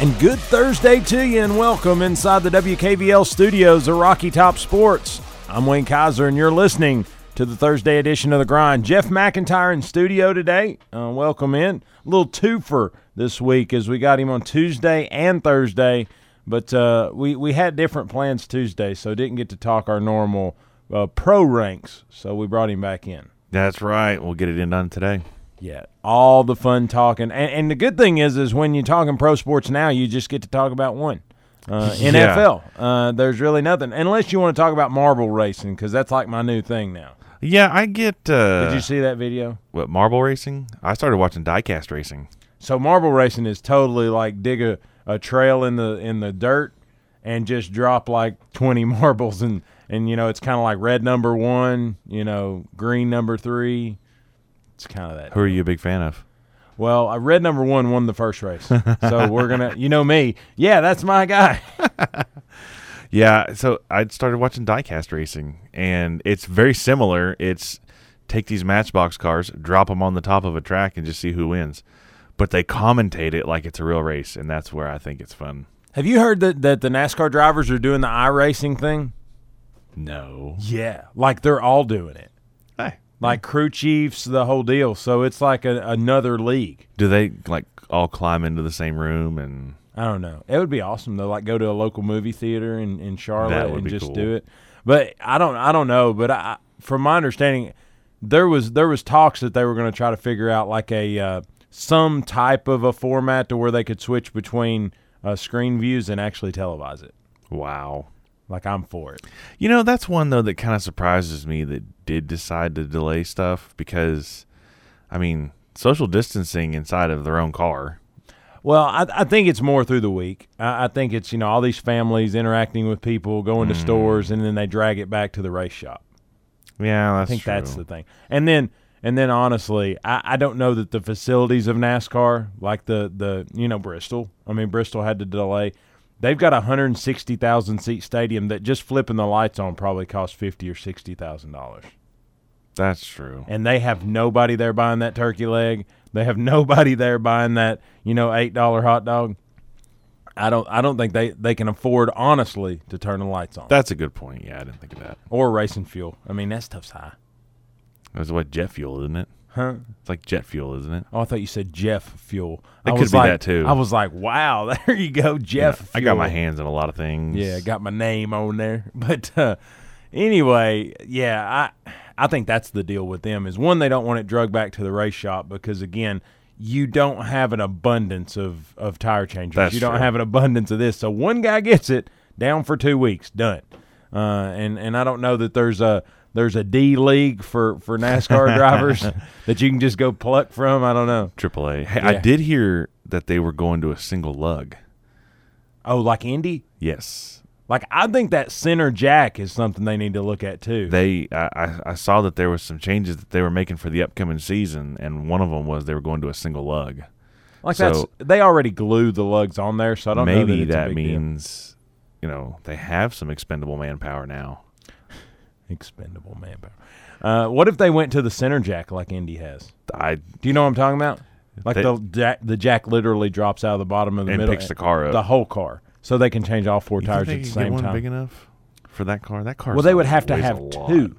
And good Thursday to you, and welcome inside the WKVL studios of Rocky Top Sports. I'm Wayne Kaiser, and you're listening to the Thursday edition of The Grind. Jeff McIntyre in studio today. Uh, welcome in. A little twofer this week as we got him on Tuesday and Thursday, but uh, we, we had different plans Tuesday, so didn't get to talk our normal uh, pro ranks, so we brought him back in. That's right. We'll get it in done today. Yeah, all the fun talking, and, and the good thing is, is when you're talking pro sports now, you just get to talk about one. Uh, Yeah. NFL, uh, there's really nothing unless you want to talk about marble racing because that's like my new thing now. Yeah, I get. Uh, Did you see that video? what marble racing? I started watching diecast racing. So marble racing is totally like dig a, a trail in the in the dirt and just drop like 20 marbles and and you know it's kind of like red number one, you know, green number three. It's kind of that. Who are you a big fan of? Well, uh, I read number one won the first race, so we're gonna, you know me, yeah, that's my guy. Yeah, so I started watching diecast racing, and it's very similar. It's take these Matchbox cars, drop them on the top of a track, and just see who wins. But they commentate it like it's a real race, and that's where I think it's fun. Have you heard that that the NASCAR drivers are doing the iRacing thing? No, Yeah, like they're all doing it, like crew chiefs, the whole deal. So it's like a, another league. do they like all climb into the same room and? I don't know. It would be awesome though. Like go to a local movie theater in, in Charlotte and just cool. do it. But I don't. I don't know. But I, from my understanding, there was there was talks that they were going to try to figure out like a uh, some type of a format to where they could switch between uh, screen views and actually televise it. Wow. Like I'm for it. You know, that's one though that kind of surprises me that did decide to delay stuff because, I mean, social distancing inside of their own car. Well, I, I think it's more through the week. I, I think it's you know all these families interacting with people, going Mm. to stores, and then they drag it back to the race shop. Yeah, that's I think true. that's the thing. And then and then honestly, I, I don't know that the facilities of NASCAR, like the the you know Bristol. I mean Bristol had to delay. They've got a 160,000 seat stadium that just flipping the lights on probably costs fifty or sixty thousand dollars. That's true. And they have nobody there buying that turkey leg. They have nobody there buying that you know eight dollar hot dog. I don't I don't think they, they can afford honestly to turn the lights on That's a good point. Yeah, I didn't think of that. or racing fuel. I mean that stuff's high, was what jet fuel, isn't it? Huh? It's like jet fuel, isn't it? Oh, I thought you said Jeff Fuel. It I could was be like, that, too. I was like, wow, there you go, Jeff. Yeah, I got my hands in a lot of things. Yeah, got my name on there. But uh, anyway, yeah, I I think that's the deal with them is one they don't want it drugged back to the race shop because again, you don't have an abundance of of tire changers. That's you don't true. have an abundance of this. So one guy gets it down for two weeks, done. Uh, and and I don't know that there's a there's a D league for for NASCAR drivers that you can just go pluck from. I don't know. AAA. Hey, I did hear that they were going to a single lug. Oh, like Indy. Yes. Like I think that center jack is something they need to look at too. They, I, I- saw that there was some changes that they were making for the upcoming season, and one of them was they were going to a single lug. like so- that's they already glued the lugs on there, so I don't know Maybe that, it's a that big deal. means, you know, they have some expendable manpower now. Expendable manpower. Uh, what if they went to the center jack like Indy has? I Do you know what I'm talking about? Like They- the jack, the jack literally drops out of the bottom of the and middle picks the car up. the whole car, so they can change all four You tires think at the could get same one time. big enough for that car? That car. well, they would have to have two.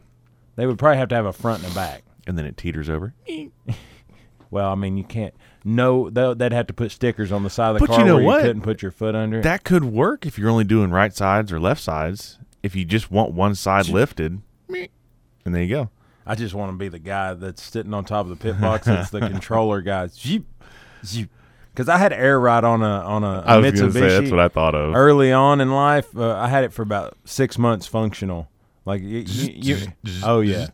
They would probably have to have a front and a back. and then it teeters over. Well, I mean, you can't. No, they'll- they'd have to put stickers on the side of the But car you know where what? you couldn't put your foot under it. That could work if you're only doing right sides or left sides. If you just want one side lifted, and there you go. I just want to be the guy that's sitting on top of the pit box. It's the controller guy. Zoop, zoop. Because I had air ride on a on a I was Mitsubishi say that's what I thought of. early on in life. Uh, I had it for about six months functional. Like you, you, you, oh yeah.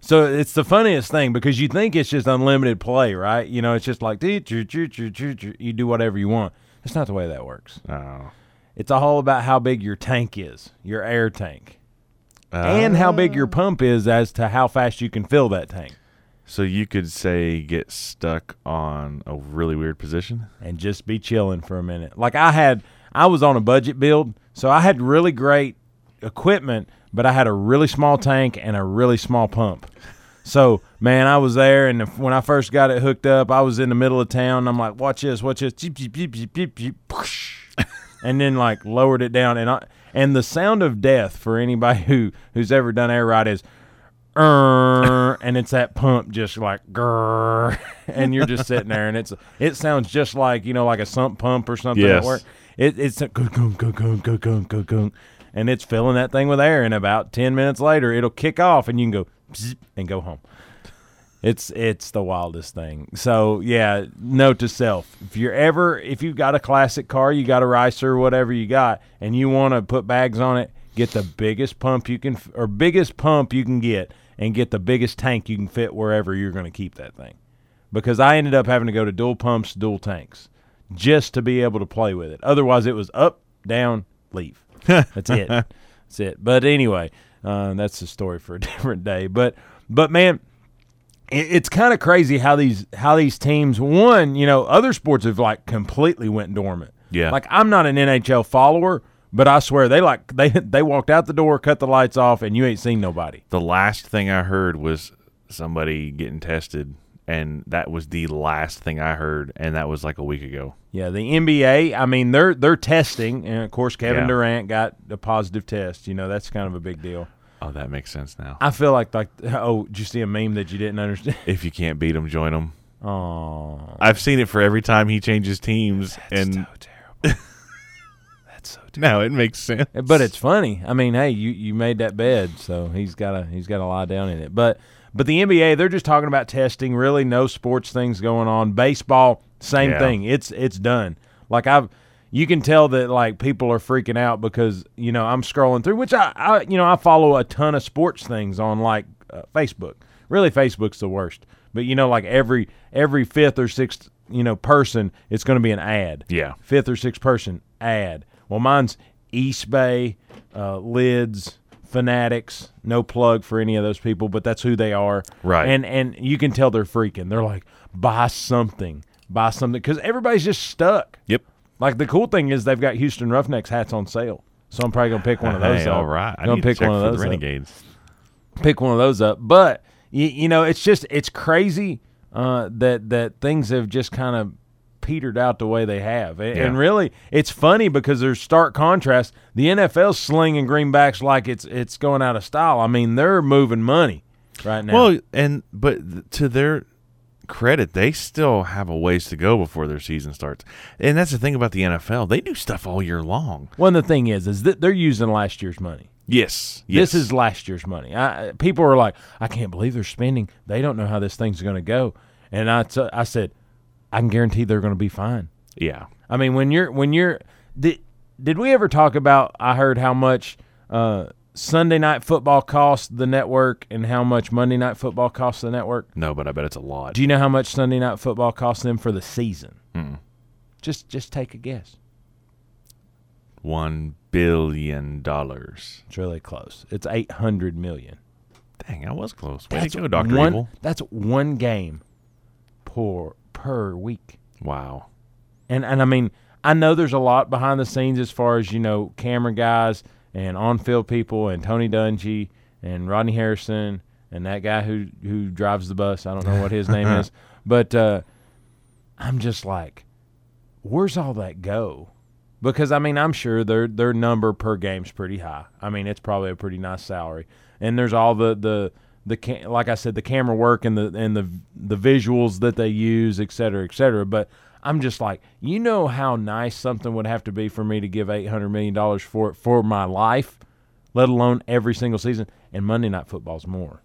So it's the funniest thing because you think it's just unlimited play, right? You know, it's just like you do whatever you want. It's not the way that works. Oh. It's all about how big your tank is, your air tank, and how big your oh. pump is as to how fast you can fill that tank. So you could say get stuck on a really weird position. and just be chilling for a minute. Like I had, I was on a budget build, so I had really great equipment, but I had a really small tank and a really small pump. So man, I was there, and if, when I first got it hooked up, I was in the middle of town. And I'm like, watch this, watch this, and then like lowered it down and I, and the sound of death for anybody who who's ever done air ride is and it's that pump just like grrr, and you're just sitting there and it's it sounds just like you know like a sump pump or something yes. at work. It, it's a, and it's filling that thing with air and about 10 minutes later it'll kick off and you can go and go home it's it's the wildest thing. So yeah, note to self: if you're ever if you've got a classic car, you got a ricer, whatever you got, and you want to put bags on it, get the biggest pump you can or biggest pump you can get, and get the biggest tank you can fit wherever you're going to keep that thing. Because I ended up having to go to dual pumps, dual tanks, just to be able to play with it. Otherwise, it was up, down, leave. That's it. That's it. But anyway, uh, that's the story for a different day. But but man, it's kind of crazy how these how these teams. One, you know, other sports have like completely went dormant. Yeah. Like I'm not an NHL follower, but I swear they like they they walked out the door, cut the lights off, and you ain't seen nobody. The last thing I heard was somebody getting tested, and that was the last thing I heard, and that was like a week ago. Yeah, the NBA. I mean, they're they're testing, and of course, Kevin Yeah. Durant got a positive test. You know, that's kind of a big deal. Oh, that makes sense now. I feel like like oh, did you see a meme that you didn't understand? If you can't beat them, join them. Oh, I've seen it for every time he changes teams, and so terrible. that's so terrible. now it makes sense. Eh, but it's funny. I mean, hey, you, you made that bed, so he's got to he's got to lie down in it. But but the NBA, they're just talking about testing. Really, no sports things going on. Baseball, same Yeah. thing. It's it's done. Like I've, you can tell that like people are freaking out because you know I'm scrolling through, which I, I you know I follow a ton of sports things on like uh, Facebook. Really, Facebook's the worst. But you know, like every every fifth or sixth you know person, it's going to be an ad Yeah. fifth or sixth person ad. Well, mine's Eastbay, uh, Lids, Fanatics. No plug for any of those people, but that's who they are. Right. And and you can tell they're freaking. They're like, buy something, buy something, because everybody's just stuck. Yep. Like the cool thing is they've got Houston Roughnecks hats on sale, so I'm probably gonna pick one of those. Hey, up. all right. I'm Gonna need to pick one of those. the up pick one of those up. But you, you know, it's just it's crazy uh, that that things have just kind of petered out the way they have, and, and really, it's funny because there's stark contrast. The NFL's slinging greenbacks like it's it's going out of style. I mean, they're moving money right now. Well, and but to their credit, they still have a ways to go before their season starts. And that's the thing about the NFL; they do stuff all year long. one of the thing is, is that they're using last year's money. Yes, yes. This is last year's money. I, people are like, I can't believe they're spending. They don't know how this thing's going to go. And I, t- I said, I can guarantee they're going to be fine. yeah. I mean, when you're when you're did did we ever talk about? I heard how much uh, Sunday night football costs the network and how much Monday night football costs the network. No, but I bet it's a lot. Do you know how much Sunday night football costs them for the season? Just just take a guess. One billion dollars. It's really close. It's eight hundred million. Dang, I was close. Way to go, Doctor Evil. That's one game per per week. Wow. And and I mean, I know there's a lot behind the scenes as far as you know, camera guys and on field people and Tony Dungy and Rodney Harrison and that guy who who drives the bus. I don't know what his name is, but uh, I'm just like, where's all that go? Because I mean, I'm sure their their number per game's pretty high. I mean, it's probably a pretty nice salary, and there's all the the the like I said, the camera work and the and the the visuals that they use, et cetera, et cetera. But I'm just like, you know how nice something would have to be for me to give eight hundred million dollars for it for my life, let alone every single season. And Monday Night Football's more.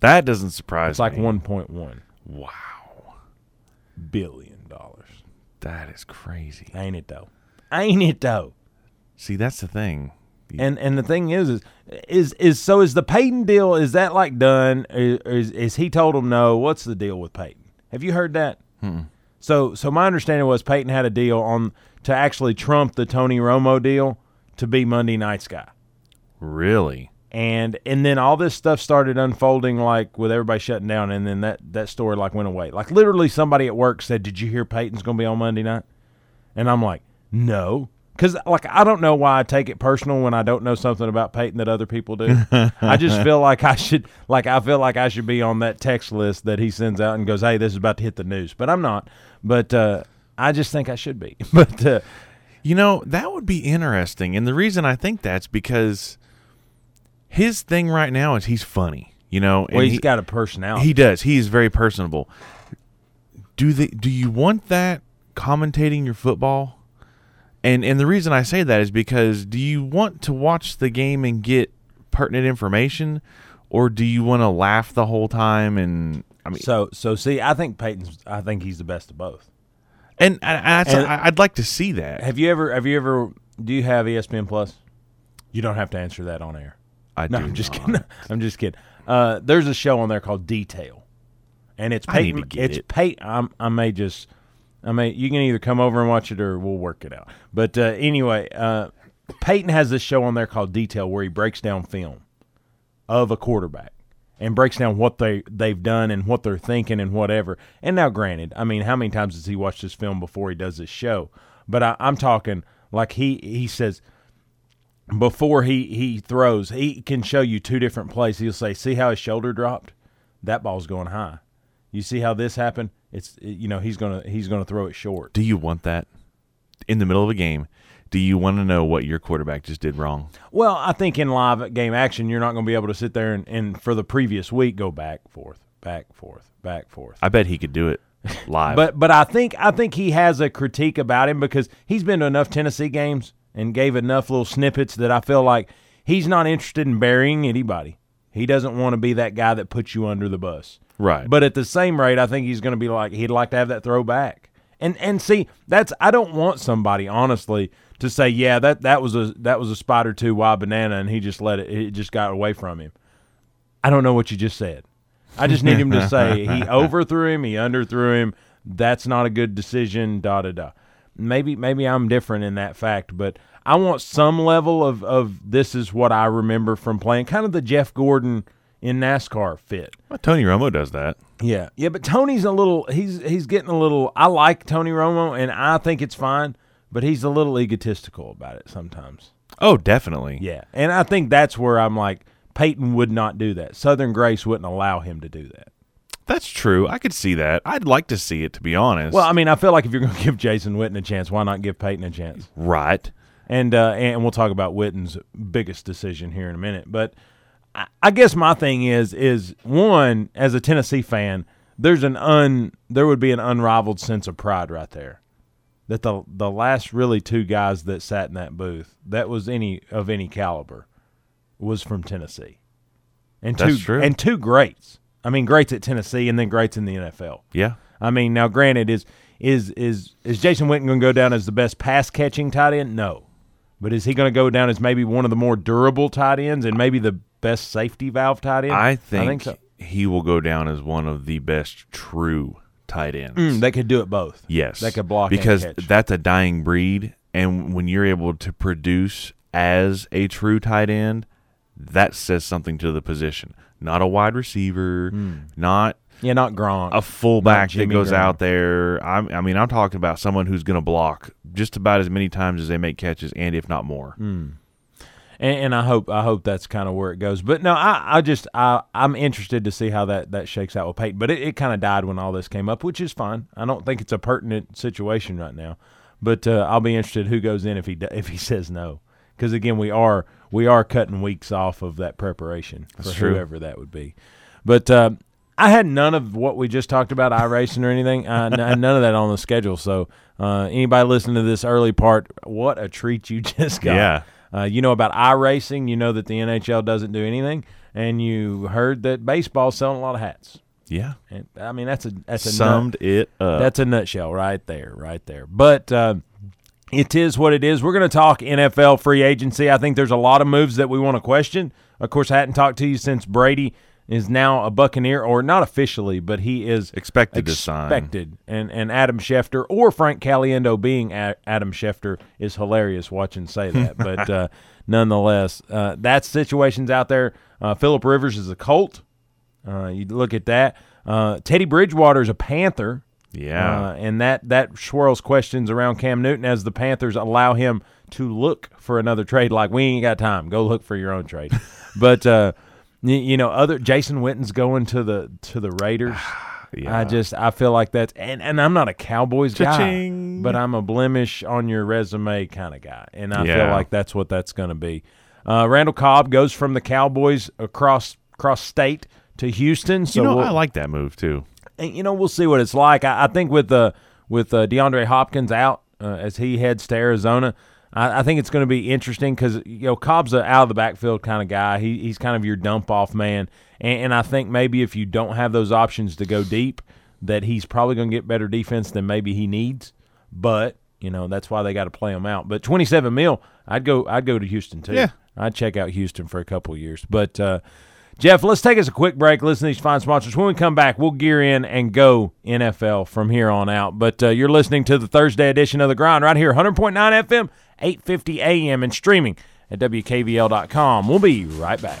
That doesn't surprise me. It's like one point one Wow. billion dollars. That is crazy. Ain't it though? Ain't it though? See, that's the thing. And and the thing is, is is is so is the Peyton deal? Is that like done? Is is, he told him no? What's the deal with Peyton? Have you heard that? Hmm. So so my understanding was Peyton had a deal on to actually trump the Tony Romo deal to be Monday Night's guy. Really? And and then all this stuff started unfolding like with everybody shutting down and then that that story like went away. Like literally somebody at work said, "Did you hear Peyton's going to be on Monday night?" And I'm like, "No." Cuz like I don't know why I take it personal when I don't know something about Peyton that other people do. I just feel like I should like I feel like I should be on that text list that he sends out and goes, "Hey, this is about to hit the news." But I'm not. But uh I just think I should be. but uh You know, that would be interesting. And the reason I think that's because his thing right now is he's funny, you know, and well, he's he, got a personality. he does. He is very personable. Do they do you want that commentating your football? And and the reason I say that is because do you want to watch the game and get pertinent information or do you want to laugh the whole time and I mean so so see, I think Peyton's I think he's the best of both. and, and, and I- I'd like to see that. Have you ever? Have you ever? Do you have ESPN Plus? You don't have to answer that on air. I No, do I'm just not. kidding. I'm just kidding. Uh, there's a show on there called Detail, and it's Peyton. it's it. Peyton. I'm, I may just. I mean, You can either come over and watch it, or we'll work it out. But uh, anyway, uh, Peyton has this show on there called Detail, where he breaks down film of a quarterback and breaks down what they they've done and what they're thinking and whatever. And now, granted, I mean, how many times has he watched this film before he does this show? But I, I'm talking like he he says before he he throws, he can show you two different plays. He'll say, "See how his shoulder dropped? That ball's going high. You see how this happened? It's you know he's gonna he's gonna throw it short." Do you want that in the middle of a game? Do you want to know what your quarterback just did wrong? Well, I think in live game action, you're not going to be able to sit there and, and for the previous week go back forth, back forth, back forth. I bet he could do it live. But but I think I think he has a critique about him because he's been to enough Tennessee games and gave enough little snippets that I feel like he's not interested in burying anybody. He doesn't want to be that guy that puts you under the bus. Right. But at the same rate, I think he's going to be like he'd like to have that throwback. And and see, that's I don't want somebody honestly to say, yeah, that that was a that was a spider two wild banana, and he just let it it just got away from him. I don't know what you just said. I just need him to say he overthrew him, he underthrew him. That's not a good decision. Da da da. Maybe maybe I'm different in that fact, but I want some level of of this is what I remember from playing, kind of the Jeff Gordon in NASCAR fit. Well, Tony Romo does that. Yeah, yeah, but Tony's a little. He's he's getting a little. I like Tony Romo, and I think it's fine, but he's a little egotistical about it sometimes. Oh, definitely. Yeah, and I think that's where I'm like Peyton would not do that. Southern Grace wouldn't allow him to do that. That's true. I could see that. I'd like to see it, to be honest. Well, I mean, I feel like if you're going to give Jason Witten a chance, why not give Peyton a chance? right. And uh, and we'll talk about Witten's biggest decision here in a minute. But I, guess my thing is is one as a Tennessee fan, there's an un there would be an unrivaled sense of pride right there. That the the last really two guys that sat in that booth that was any of any caliber was from Tennessee, and That's two true. and two greats. I mean, greats at Tennessee and then greats in the NFL. Yeah. I mean, now granted, is is is is Jason Witten going to go down as the best pass catching tight end? No, but is he going to go down as maybe one of the more durable tight ends and maybe the best safety valve tight end? I think, so. he will go down as one of the best true tight ends. Mm, they could do it both. yes. they could block and because that's a dying breed, and when you're able to produce as a true tight end, that says something to the position. Not a wide receiver, not Yeah, not Gronk. a fullback that goes Graham. out there. I'm, I mean, I'm talking about someone who's going to block just about as many times as they make catches, and if not more. Mm. And, and I hope I hope that's kind of where it goes. But no, I, I just I I'm interested to see how that that shakes out with Peyton. But it, it kind of died when all this came up, which is fine. I don't think it's a pertinent situation right now. But uh, I'll be interested who goes in if he if he says no, because again we are we are cutting weeks off of that preparation for That's true. whoever that would be. But uh, I had none of what we just talked about iRacing or anything. I, I none of that on the schedule. So uh, anybody listening to this early part, what a treat you just got. Yeah. Uh, you know about iRacing. You know that the NHL doesn't do anything, and you heard that baseball's selling a lot of hats. Yeah. And I mean that's a that's a nut- Summed it up. that's a nutshell right there, right there. But uh, it is what it is. We're going to talk NFL free agency. I think there's a lot of moves that we want to question. Of course, I hadn't talked to you since Brady is now a Buccaneer, or not officially, but he is Expected to sign. expected. And and Adam Schefter or Frank Caliendo being a- Adam Schefter is hilarious watching say that. but uh, nonetheless, uh, that situation's out there. Uh, Philip Rivers is a Colt. Uh, you look at that. Uh, Teddy Bridgewater is a Panther. Yeah. Uh, and that that swirls questions around Cam Newton as the Panthers allow him to look for another trade. Like we ain't got time. Go look for your own trade. but uh, you know, other Jason Witten's going to the to the Raiders. Yeah. I just I feel like that's and, and I'm not a Cowboys Cha-ching. guy, but I'm a blemish on your resume kind of guy, and I feel like that's what that's going to be. Uh, Randall Cobb goes from the Cowboys across across state to Houston. So you know, we'll- I like that move too. and, you know we'll see what it's like. I, I think with uh, with uh, DeAndre Hopkins out uh, as he heads to Arizona, I, I think it's going to be interesting because you know Cobb's a out of the backfield kind of guy. He, he's kind of your dump off man, and, and I think maybe if you don't have those options to go deep, that he's probably going to get better defense than maybe he needs. But you know that's why they got to play him out. But twenty seven mil, I'd go I'd go to Houston too. Yeah. I'd check out Houston for a couple years, but. Uh, Jeff, let's take us a quick break. Listen to these fine sponsors. When we come back, we'll gear in and go NFL from here on out. But uh, you're listening to the Thursday edition of The Grind right here, 100.9 FM, 850 AM, and streaming at WKVL.com. We'll be right back.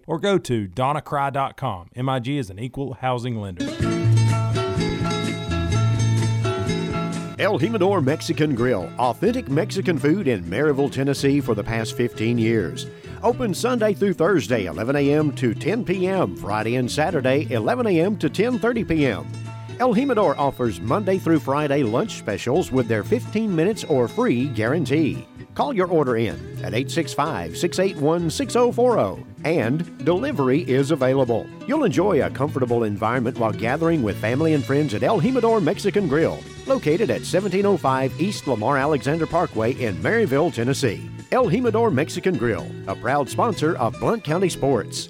or go to donnacry.com. MIG is an equal housing lender. El Jimador Mexican Grill, authentic Mexican food in Maryville, Tennessee for the past 15 years. Open Sunday through Thursday, 11 a.m. to 10 p.m., Friday and Saturday, 11 a.m. to 10:30 p.m. El Jimador offers Monday through Friday lunch specials with their 15 minutes or free guarantee. Call your order in at 865 681 6040 and delivery is available. You'll enjoy a comfortable environment while gathering with family and friends at El Jimador Mexican Grill, located at 1705 East Lamar Alexander Parkway in Maryville, Tennessee. El Jimador Mexican Grill, a proud sponsor of Blount County Sports.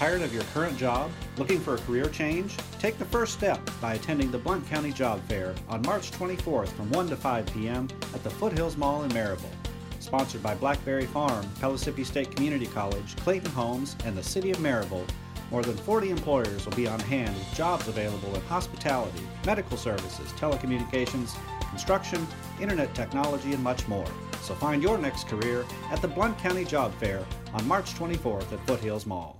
Tired of your current job? Looking for a career change? Take the first step by attending the Blount County Job Fair on March 24th from 1 to 5 p.m. at the Foothills Mall in Maryville. Sponsored by Blackberry Farm, Pellissippi State Community College, Clayton Homes, and the City of Maryville, more than 40 employers will be on hand with jobs available in hospitality, medical services, telecommunications, construction, internet technology, and much more. So find your next career at the Blount County Job Fair on March 24th at Foothills Mall.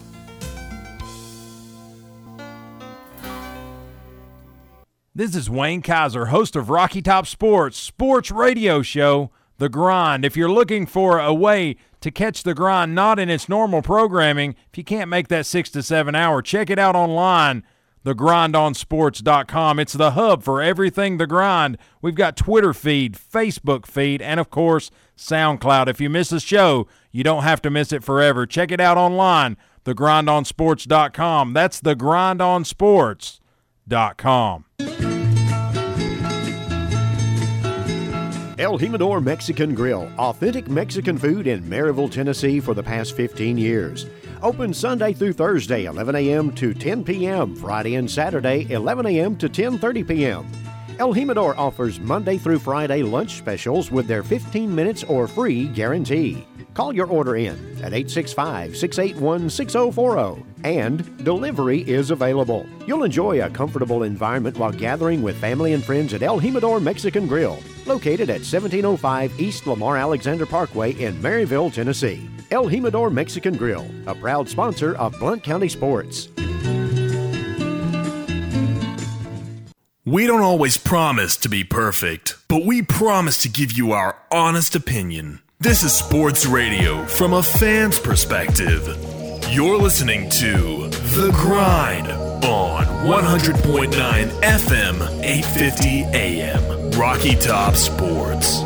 This is Wayne Kaiser, host of Rocky Top Sports, sports radio show, The Grind. If you're looking for a way to catch The Grind not in its normal programming, if you can't make that six to seven hour, check it out online, thegrindonsports.com. It's the hub for everything The Grind. We've got Twitter feed, Facebook feed, and of course, SoundCloud. If you miss a show, you don't have to miss it forever. Check it out online, thegrindonsports.com. That's thegrindonsports.com. El Jimador Mexican Grill, authentic Mexican food in Maryville, Tennessee for the past 15 years. Open Sunday through Thursday, 11 a.m. to 10 p.m. Friday and Saturday, 11 a.m. to 10:30 p.m. El Jimador offers Monday through Friday lunch specials with their 15 minutes or free guarantee. Call your order in at 865 681 6040 and delivery is available. You'll enjoy a comfortable environment while gathering with family and friends at El Jimador Mexican Grill, located at 1705 East Lamar Alexander Parkway in Maryville, Tennessee. El Jimador Mexican Grill, a proud sponsor of Blount County Sports. We don't always promise to be perfect, but we promise to give you our honest opinion. This is sports radio from a fan's perspective. You're listening to The Grind on 100.9 FM, 850 AM, Rocky Top Sports.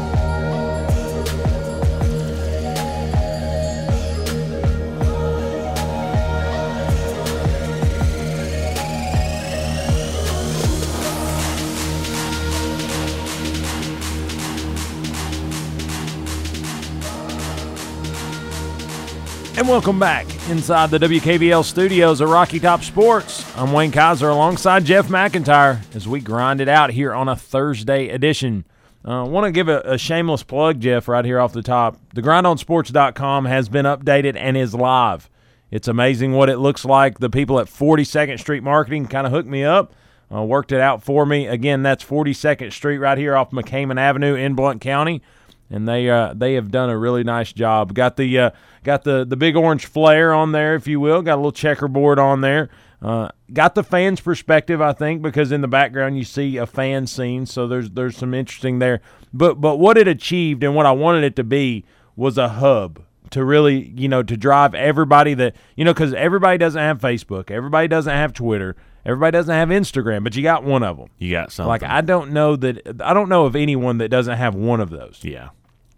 And welcome back inside the WKVL studios of Rocky Top Sports. I'm Wayne Kaiser alongside Jeff McIntyre as we grind it out here on a Thursday edition. I uh, want to give a, a, shameless plug, Jeff, right here off the top. TheGrindOnSports.com has been updated and is live. It's amazing what it looks like. The people at 42nd Street Marketing kind of hooked me up, uh, worked it out for me. Again, that's 42nd Street right here off McCammon Avenue in Blount County and they uh, they have done a really nice job. Got the uh, got the the big orange flare on there, if you will. Got a little checkerboard on there. Uh, got the fans' perspective, I think, because in the background you see a fan scene, so there's there's some interesting there. But but what it achieved and what I wanted it to be was a hub to really you know to drive everybody that you know because everybody doesn't have Facebook, everybody doesn't have Twitter. Everybody doesn't have Instagram, but you got one of them. You got something. Like I don't know that I don't know of anyone that doesn't have one of those. Yeah.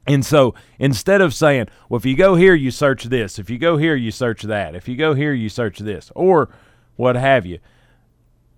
And so instead of saying, well, if you go here, you search this. If you go here, you search that. If you go here, you search this, or what have you.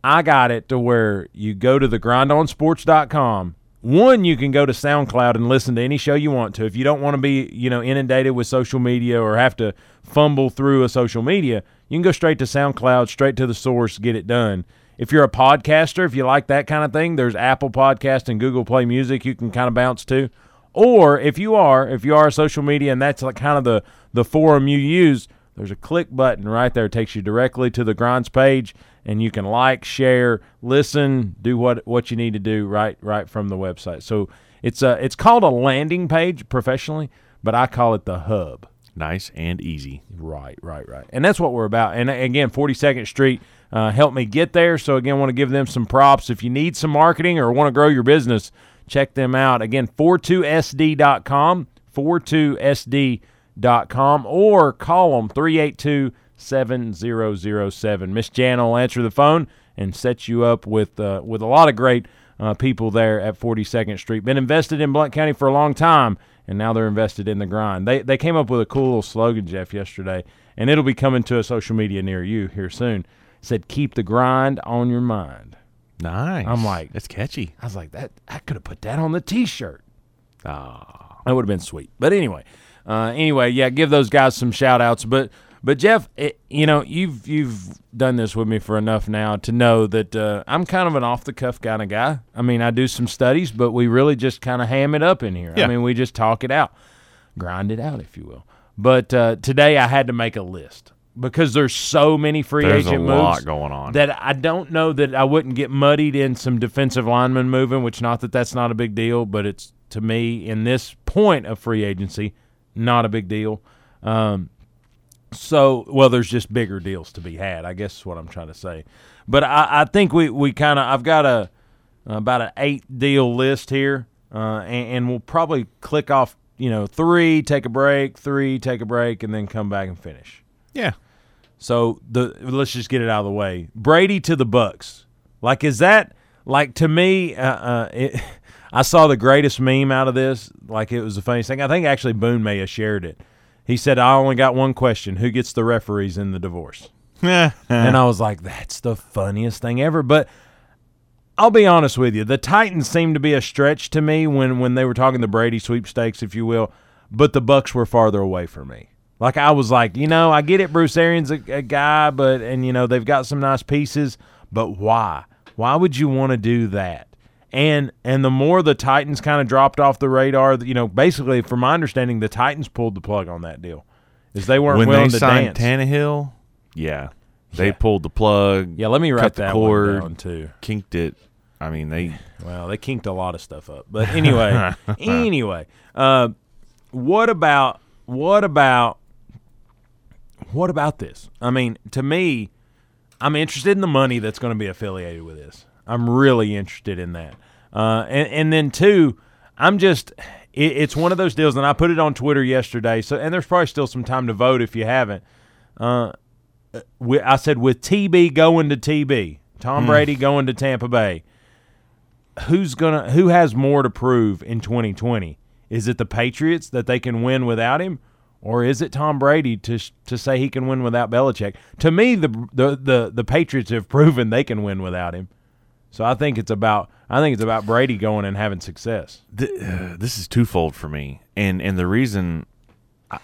I got it to where you go to the grindonsports.com. One, you can go to SoundCloud and listen to any show you want to. If you don't want to be, you know, inundated with social media or have to fumble through a social media, you can go straight to SoundCloud, straight to the source, get it done. If you're a podcaster, if you like that kind of thing, there's Apple Podcast and Google Play Music you can kind of bounce to. Or if you are, if you are a social media and that's like kind of the the forum you use, there's a click button right there. It takes you directly to the grinds page and you can like, share, listen, do what what you need to do right right from the website. So it's a it's called a landing page professionally, but I call it the hub. Nice and easy. Right, right, right. And that's what we're about. And again, 42nd Street uh, helped me get there. So again, want to give them some props. If you need some marketing or want to grow your business, check them out. Again, 42sd.com, 42sd.com, or call them 382 7007. Miss Jan will answer the phone and set you up with, uh, with a lot of great uh, people there at 42nd Street. Been invested in Blount County for a long time and now they're invested in the grind. They they came up with a cool little slogan, Jeff, yesterday, and it'll be coming to a social media near you here soon. It said, "Keep the grind on your mind." Nice. I'm like, That's catchy. I was like, that I could have put that on the T-shirt. Ah, that would have been sweet. But anyway, uh, anyway, yeah, give those guys some shout outs. But But Jeff, it, you know, you've you've done this with me for enough now to know that uh, I'm kind of an off the cuff kind of guy. I mean, I do some studies, but we really just kind of ham it up in here. Yeah. I mean, we just talk it out, grind it out, if you will. But uh, today I had to make a list because there's so many free There's a agent lot moves going on. that I don't know that I wouldn't get muddied in some defensive linemen moving. Which not that that's not a big deal, but it's to me in this point of free agency not a big deal. Um, so, well, there's just bigger deals to be had. I guess is what I'm trying to say. But I, I think we, we kind of I've got a about an eight deal list here, uh, and, and we'll probably click off you know three, take a break, three, take a break, and then come back and finish. yeah. So the let's just get it out of the way. Brady to the Bucs. Like is that like to me? Uh, uh, it, I saw the greatest meme out of this. Like it was the funniest thing. I think actually Boone may have shared it. He said, "I only got one question: Who gets the referees in the divorce?" and I was like, "That's the funniest thing ever." But I'll be honest with you, the Titans seemed to be a stretch to me when when they were talking the Brady sweepstakes, if you will. But the Bucs were farther away from me. Like I was like, you know, I get it. Bruce Arians a, a guy, but and you know they've got some nice pieces, but why? Why would you want to do that? And and the more the Titans kind of dropped off the radar, you know, basically, from my understanding, the Titans pulled the plug on that deal, is they weren't When willing they to signed dance. Tannehill, yeah, they Yeah. pulled the plug. yeah, let me write cut the that cord, one down too. kinked it. I mean, they Well, they kinked a lot of stuff up. But anyway, anyway, uh, what about what about what about this? I mean, to me, I'm interested in the money that's going to be affiliated with this. I'm really interested in that. Uh, and, and then two, I'm just it, it's one of those deals, and I put it on Twitter yesterday. So, and there's probably still some time to vote if you haven't. Uh, wi- I said with TB going to TB, Tom Brady going to Tampa Bay who's gonna who has more to prove in 2020? Is it the Patriots that they can win without him, or is it Tom Brady to to say he can win without Belichick? To me, the the the, the Patriots have proven they can win without him. So I think it's about I think it's about Brady going and having success. th- uh, this is twofold for me, and and the reason I,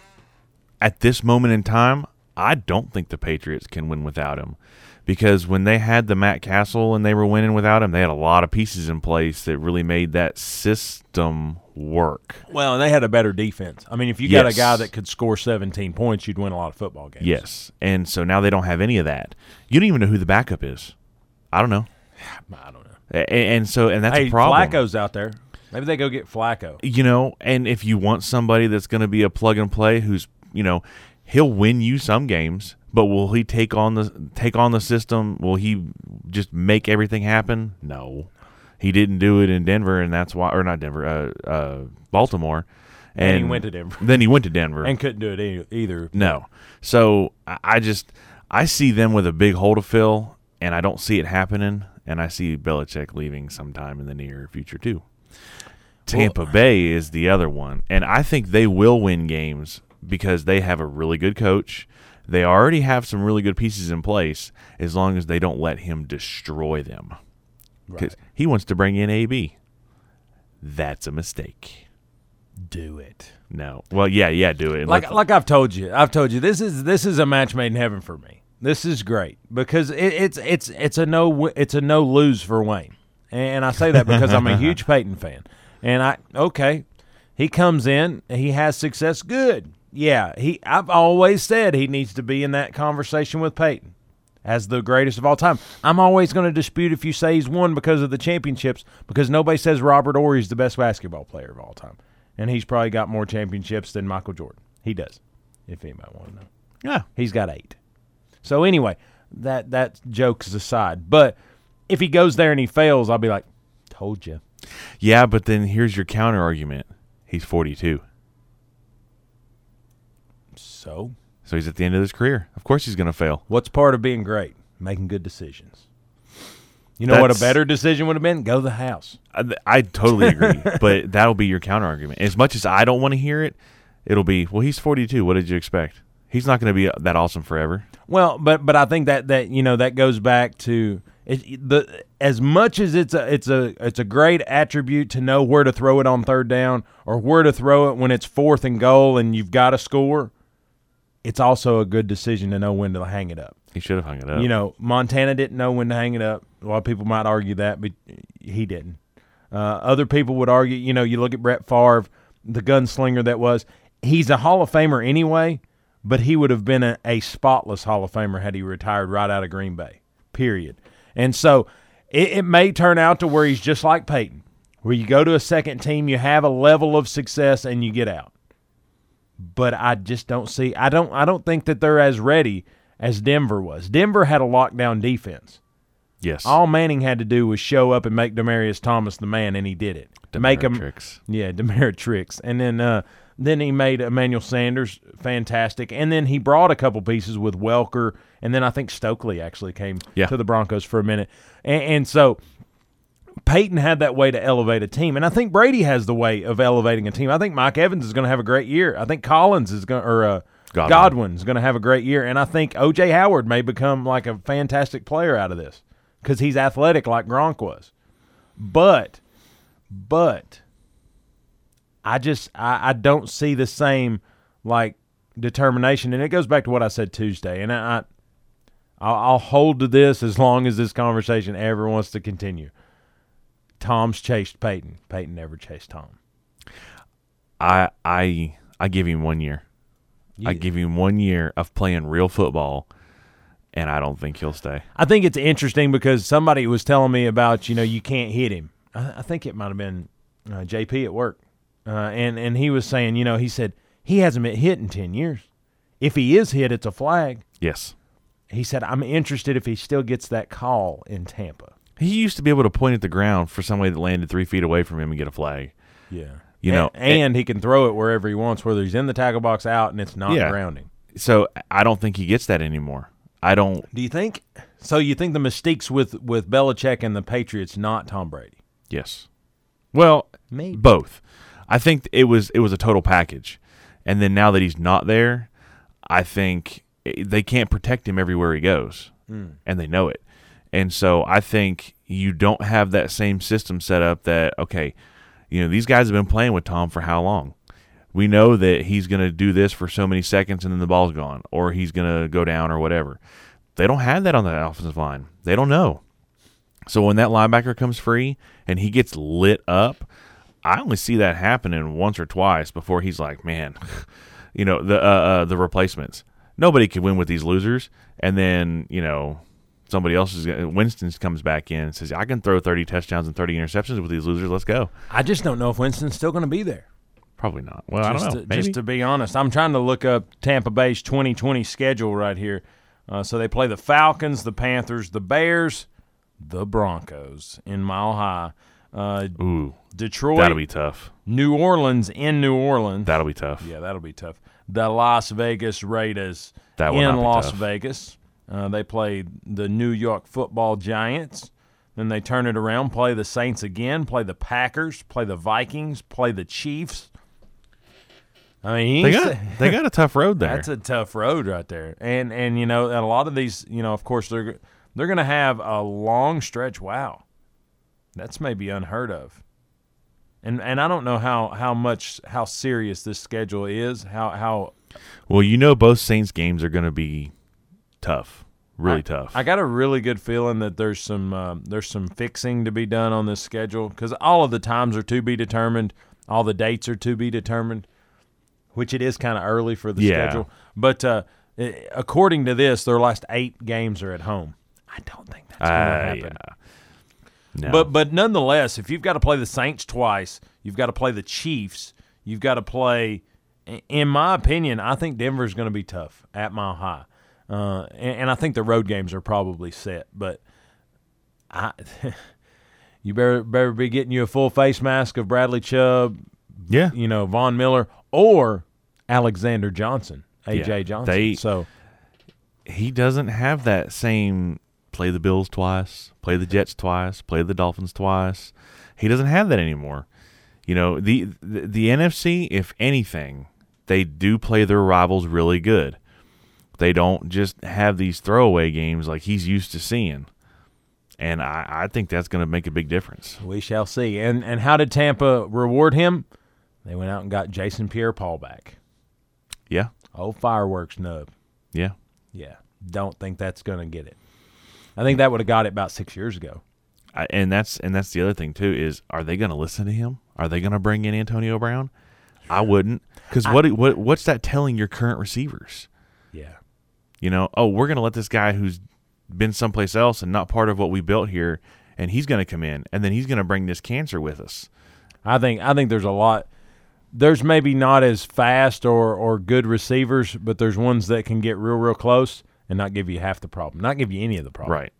at this moment in time, I don't think the Patriots can win without him, because when they had the Matt Cassel and they were winning without him, they had a lot of pieces in place that really made that system work. Well, and they had a better defense. I mean, if you got a guy that could score 17 points, you'd win a lot of football games. Yes, and so now they don't have any of that. You don't even know who the backup is. I don't know, I don't know. A- and, so and that's hey, a problem. Flacco's out there. Maybe they go get Flacco. you know, and if you want somebody that's going to be a plug and play, who's you know, he'll win you some games, but will he take on the take on the system? Will he just make everything happen? No, he didn't do it in Denver, and that's why, or not Denver, uh, uh, Baltimore, And he went to Denver. Then he went to Denver, And couldn't do it either. no. So I I just I see them with a big hole to fill, and I don't see it happening. And I see Belichick leaving sometime in the near future too. Tampa Bay is the other one, and I think they will win games because they have a really good coach. They already have some really good pieces in place, as long as they don't let him destroy them. Because he wants to bring in AB. That's a mistake. Do it. No. Well, yeah, yeah, do it. like Let's- like I've told you, I've told you this is this is a match made in heaven for me. This is great because it, it's it's it's a no it's a no lose for Wayne, and I say that because I'm a huge Peyton fan, and I okay, he comes in, he has success, good, yeah. He I've always said he needs to be in that conversation with Peyton as the greatest of all time. I'm always going to dispute if you say he's won because of the championships because nobody says Robert Horry is the best basketball player of all time, and he's probably got more championships than Michael Jordan. He does, if anybody want to know. yeah. He's got eight. So anyway, that that jokes aside, but if he goes there and he fails, I'll be like, "Told you." Yeah, but then here's your counter argument. He's 42. So So he's at the end of his career. Of course he's going to fail. what's part of being great? Making good decisions. You know what a better decision would have been? Go to the house. I, I totally agree, but that'll be your counter argument. As much as I don't want to hear it, it'll be, well, he's 42. What did you expect? He's not going to be that awesome forever. Well, but but I think that that you know that goes back to it, the as much as it's a it's a it's a great attribute to know where to throw it on third down or where to throw it when it's fourth and goal and you've got to score. it's also a good decision to know when to hang it up. He should have hung it up. You know, Montana didn't know when to hang it up. A lot of people might argue that, but he didn't. Uh, other people would argue, you know, you look at Brett Favre, the gunslinger that was. He's a Hall of Famer anyway, but he would have been a, a spotless Hall of Famer had he retired right out of Green Bay, period. And so it, it may turn out to where he's just like Peyton, where you go to a second team, you have a level of success, and you get out. But I just don't see. I don't. I don't think that they're as ready as Denver was. Denver had a lockdown defense. yes. All Manning had to do was show up and make Demaryius Thomas the man, and he did it. To make him, tricks. yeah, Demeritrix, and then uh, then he made Emmanuel Sanders fantastic, and then he brought a couple pieces with Welker, and then I think Stokley actually came Yeah. to the Broncos for a minute, and, and so Peyton had that way to elevate a team, and I think Brady has the way of elevating a team. I think Mike Evans is going to have a great year. I think Collins is going or uh, Godwin. Godwin's going to have a great year, and I think OJ Howard may become like a fantastic player out of this because he's athletic like Gronk was. But, but, I just I, I don't see the same like determination, and it goes back to what I said Tuesday, and I. I I'll, hold to this as long as this conversation ever wants to continue. Tom's chased Peyton. Peyton never chased Tom. I I I give him one year. I give him one year of playing real football, and I don't think he'll stay. I think it's interesting because somebody was telling me about you know you can't hit him. I, I think it might have been uh, JP at work, uh, and and he was saying you know he said he hasn't been hit in ten years. If he is hit, it's a flag. Yes. He said I'm interested if he still gets that call in Tampa. He used to be able to point at the ground for somebody that landed three feet away from him and get a flag. Yeah, You know, and, and he can throw it wherever he wants, whether he's in the tackle box, out, and it's not Yeah. grounding. So I don't think he gets that anymore. I don't. Do you think? So you think the mistakes with with Belichick and the Patriots, not Tom Brady? Yes. Well, Maybe. both. I think it was it was a total package, and then now that he's not there, I think eh, they can't protect him everywhere he goes, hmm. and they know it. And so I think you don't have that same system set up. That okay, you know these guys have been playing with Tom for how long? We know that he's going to do this for so many seconds and then the ball's gone, or he's going to go down or whatever. They don't have that on the offensive line. They don't know. So when that linebacker comes free and he gets lit up, I only see that happening once or twice before he's like, man, you know, the uh, uh, the replacements. Nobody can win with these losers. And then you know somebody else is Winston comes back in and says, I can throw thirty touchdowns and thirty interceptions with these losers. Let's go. I just don't know if Winston's still going to be there. Probably not. Well, I just don't know. To, Maybe. just to be honest, I'm trying to look up Tampa Bay's 2020 schedule right here. Uh, so they play the Falcons, the Panthers, the Bears, the Broncos in Mile High, uh, Ooh, Detroit, that'll be tough. New Orleans in New Orleans. That'll be tough. Yeah, that'll be tough. The Las Vegas Raiders That in Las tough. Vegas. Uh, they play the New York Football Giants. Then they turn it around, play the Saints again, play the Packers, play the Vikings, play the Chiefs. I mean, They got they got a tough road there. that's a tough road right there. And and you know, and a lot of these, you know, of course they're they're going to have a long stretch. Wow, that's maybe unheard of. And and I don't know how how much how serious this schedule is. How how well, you know, both Saints games are going to be tough, really I, tough. I got a really good feeling that there's some um, there's some fixing to be done on this schedule because all of the times are to be determined, all the dates are to be determined, which it is kind of early for the Yeah. schedule. But uh, eh, according to this, their last eight games are at home. I don't think that's going to Uh, happen. yeah. No. But but nonetheless, if you've got to play the Saints twice, you've got to play the Chiefs, you've got to play. In my opinion, I think Denver's going to be tough at Mile High, uh, and, and I think the road games are probably set. But I, you better better be getting you a full face mask of Bradley Chubb, yeah, you know Von Miller or Alexander Johnson, AJ Yeah, Johnson. they- so he doesn't have that same play the Bills twice, play the Jets twice, play the Dolphins twice. He doesn't have that anymore. You know, the, the the NFC, if anything, they do play their rivals really good. They don't just have these throwaway games like he's used to seeing. And I, I think that's going to make a big difference. We shall see. And and how did Tampa reward him? They went out and got Jason Pierre-Paul back. Yeah. Oh, fireworks nub. Yeah. Yeah. Don't think that's going to get it. I think that would have got it about six years ago. I, and that's and that's the other thing too is are they going to listen to him? Are they going to bring in Antonio Brown? I wouldn't because what what what's that telling your current receivers? Yeah. You know, oh, we're going to let this guy who's been someplace else and not part of what we built here, and he's going to come in, and then he's going to bring this cancer with us. I think I think there's a lot. There's maybe not as fast or or good receivers, but there's ones that can get real real close and not give you half the problem, not give you any of the problem. Right.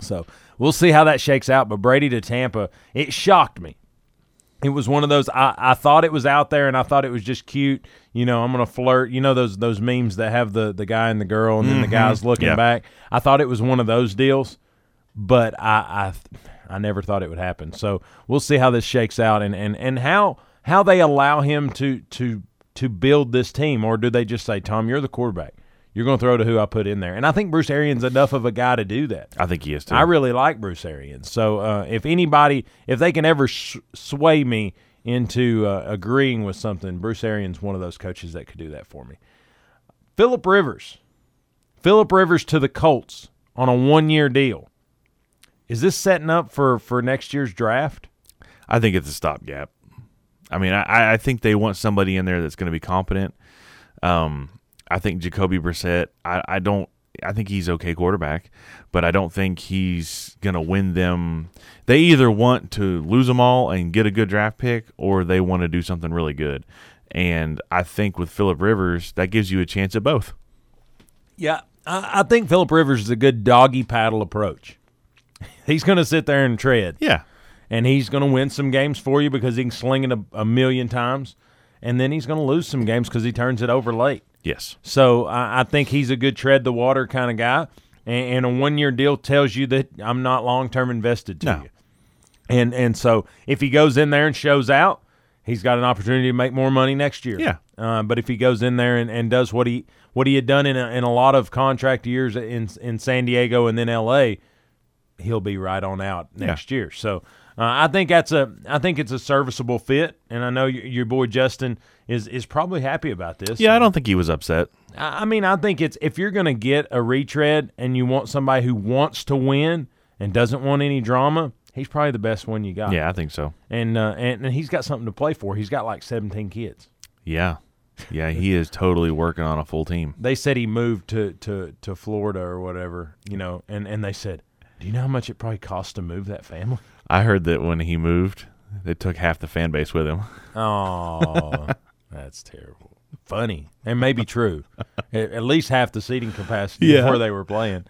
So we'll see how that shakes out. But Brady to Tampa, it shocked me. It was one of those I, I thought it was out there and I thought it was just cute. You know, I'm gonna flirt. You know those those memes that have the the guy and the girl and then the mm-hmm. guy's looking Yeah. back. I thought it was one of those deals, but I I I never thought it would happen. So we'll see how this shakes out and and and how how they allow him to to to build this team, or do they just say, Tom, you're the quarterback. You're going to throw to who I put in there, and I think Bruce Arians enough of a guy to do that. I think he is too. I really like Bruce Arians. So uh, if anybody, if they can ever sh- sway me into uh, agreeing with something, Bruce Arians one of those coaches that could do that for me. Philip Rivers, Philip Rivers to the Colts on a one-year deal. Is this setting up for for next year's draft? I think it's a stopgap. I mean, I, I think they want somebody in there that's going to be competent. Um, I think Jacoby Brissett. I, I don't. I think he's okay quarterback, but I don't think he's going to win them. They either want to lose them all and get a good draft pick, or they want to do something really good. And I think with Philip Rivers, that gives you a chance at both. Yeah, I, think Philip Rivers is a good doggy paddle approach. He's going to sit there and tread. Yeah, and he's going to win some games for you because he can sling it a, a million times, and then he's going to lose some games because he turns it over late. Yes, So I, I think he's a good tread the water kind of guy, and, and a one year deal tells you that I'm not long term invested to No. you. And and so if he goes in there and shows out, he's got an opportunity to make more money next year. Yeah. Uh, but if he goes in there and, and does what he what he had done in a, in a lot of contract years in in San Diego and then L.A., he'll be right on out next year. So uh, I think that's a I think it's a serviceable fit, and I know your, your boy Justin is is probably happy about this. yeah. I don't think he was upset. I I mean, I think it's if you're going to get a retread and you want somebody who wants to win and doesn't want any drama, he's probably the best one you got. Yeah, I think so. and uh, and, and he's got something to play for. He's got like 17 kids. Yeah, yeah. He is totally working on a full team. They said he moved to to to Florida or whatever, you know, and and they said, "Do you know how much it probably costs to move that family?" I heard that when he moved, they took half the fan base with him. Oh, that's terrible. Funny and maybe true. at, at least half the seating capacity Yeah. before they were playing.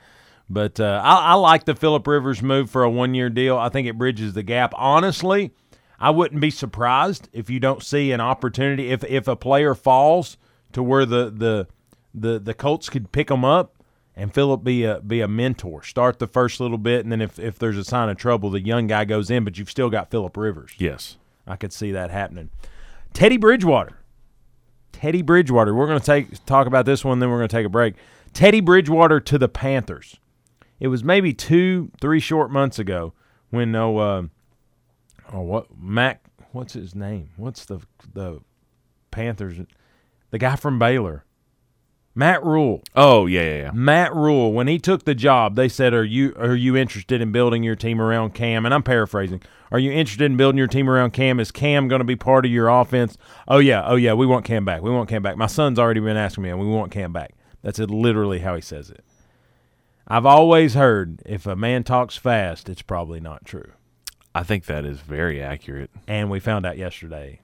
But uh, I, I like the Philip Rivers move for a one-year deal. I think it bridges the gap. Honestly, I wouldn't be surprised if you don't see an opportunity if if a player falls to where the the the, the Colts could pick them up and Philip be a be a mentor. Start the first little bit, and then if if there's a sign of trouble, the young guy goes in. But you've still got Philip Rivers. Yes. I could see that happening. Teddy Bridgewater. Teddy Bridgewater. We're going to take talk about this one, then we're going to take a break. Teddy Bridgewater to the Panthers. It was maybe two, three short months ago when no, uh, oh what Mac? What's his name? What's the the Panthers? The guy from Baylor, Matt Rhule. Oh yeah, yeah, yeah. Matt Rhule, when he took the job, they said, "Are you are you interested in building your team around Cam?" And I'm paraphrasing. Are you interested in building your team around Cam? Is Cam going to be part of your offense? Oh yeah, oh yeah, we want Cam back. We want Cam back. My son's already been asking me, and we want Cam back. That's it, literally how he says it. I've always heard if a man talks fast, it's probably not true. I think that is very accurate. And we found out yesterday,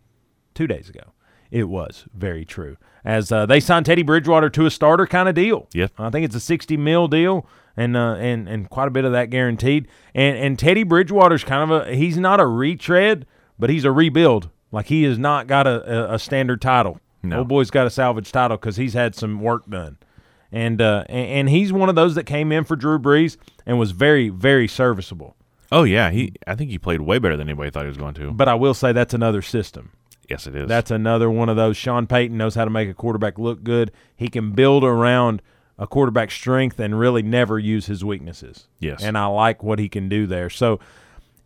two days ago, it was very true. As uh, they signed Teddy Bridgewater to a starter kind of deal. Yep. I think it's a sixty mil deal, and uh, and and quite a bit of that guaranteed. And and Teddy Bridgewater's kind of a he's not a retread, but he's a rebuild. Like he has not got a, a, a standard title. No. Old boy's got a salvage title because he's had some work done. And, uh, and and he's one of those that came in for Drew Brees and was very very serviceable. Oh yeah, he. I think he played way better than anybody thought he was going to. But I will say that's another system. Yes, it is. That's another one of those. Sean Payton knows how to make a quarterback look good. He can build around a quarterback's strength and really never use his weaknesses. Yes. And I like what he can do there. So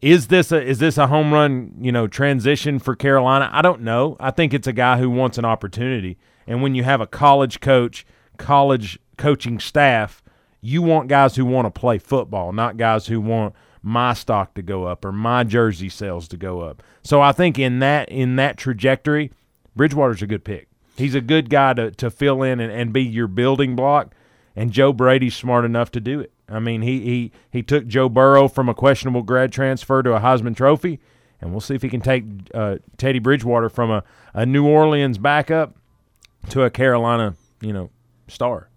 is this a is this a home run, you know, transition for Carolina? I don't know. I think it's a guy who wants an opportunity. And when you have a college coach, college coaching staff, you want guys who want to play football, not guys who want my stock to go up or my jersey sales to go up. So I think in that in that trajectory, Bridgewater's a good pick. He's a good guy to, to fill in and, and be your building block. And Joe Brady's smart enough to do it. I mean, he he he took Joe Burrow from a questionable grad transfer to a Heisman Trophy, and we'll see if he can take uh, Teddy Bridgewater from a, a New Orleans backup to a Carolina, you know, star.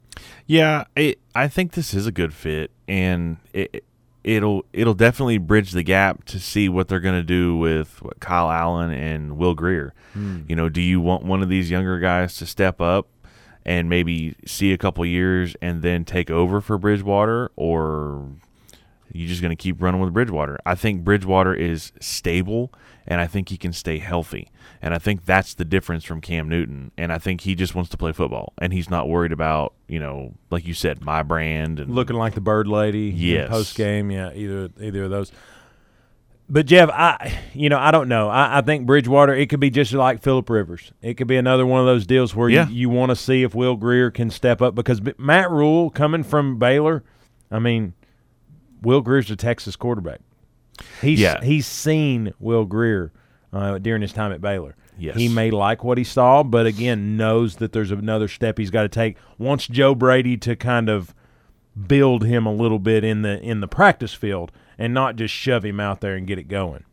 Yeah, it, I think this is a good fit, and it, it'll it'll definitely bridge the gap to see what they're going to do with what, Kyle Allen and Will Grier. Hmm. You know, do you want one of these younger guys to step up and maybe see a couple years and then take over for Bridgewater, or you just going to keep running with Bridgewater? I think Bridgewater is stable, and I think he can stay healthy, and I think that's the difference from Cam Newton. And I think he just wants to play football, and he's not worried about you know, like you said, my brand and Looking like the bird lady. Yes. Post game, yeah, either either of those. But Jeff, I you know I don't know. I, I think Bridgewater it could be just like Philip Rivers. It could be another one of those deals where Yeah. you, you want to see if Will Grier can step up because Matt Rhule coming from Baylor, I mean, Will Grier's a Texas quarterback. He's Yeah. he's seen Will Grier uh, during his time at Baylor. Yes. He may like what he saw, but again knows that there's another step he's got to take. Wants Joe Brady to kind of build him a little bit in the in the practice field and not just shove him out there and get it going.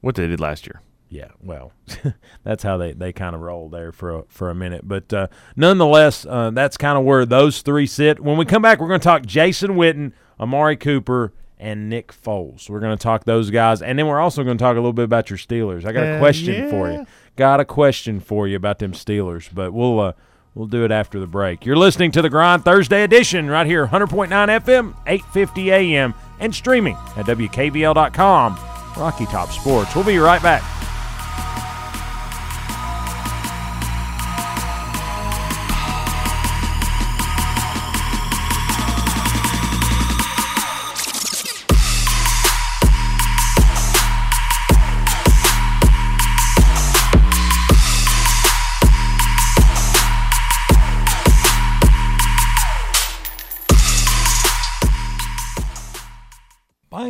what they did last year. Yeah, well, that's how they, they kind of rolled there for a, for a minute. But uh, nonetheless, uh, that's kind of where those three sit. When we come back, we're going to talk Jason Witten, Amari Cooper, and Nick Foles. We're going to talk those guys, and then we're also going to talk a little bit about your Steelers. I got a Uh, question for you. Got a question for you about them Steelers, but we'll uh, we'll do it after the break. You're listening to the Grind Thursday edition right here, 100.9 FM, 8:50 a.m. and streaming at WKVL.com. Rocky Top Sports. We'll be right back.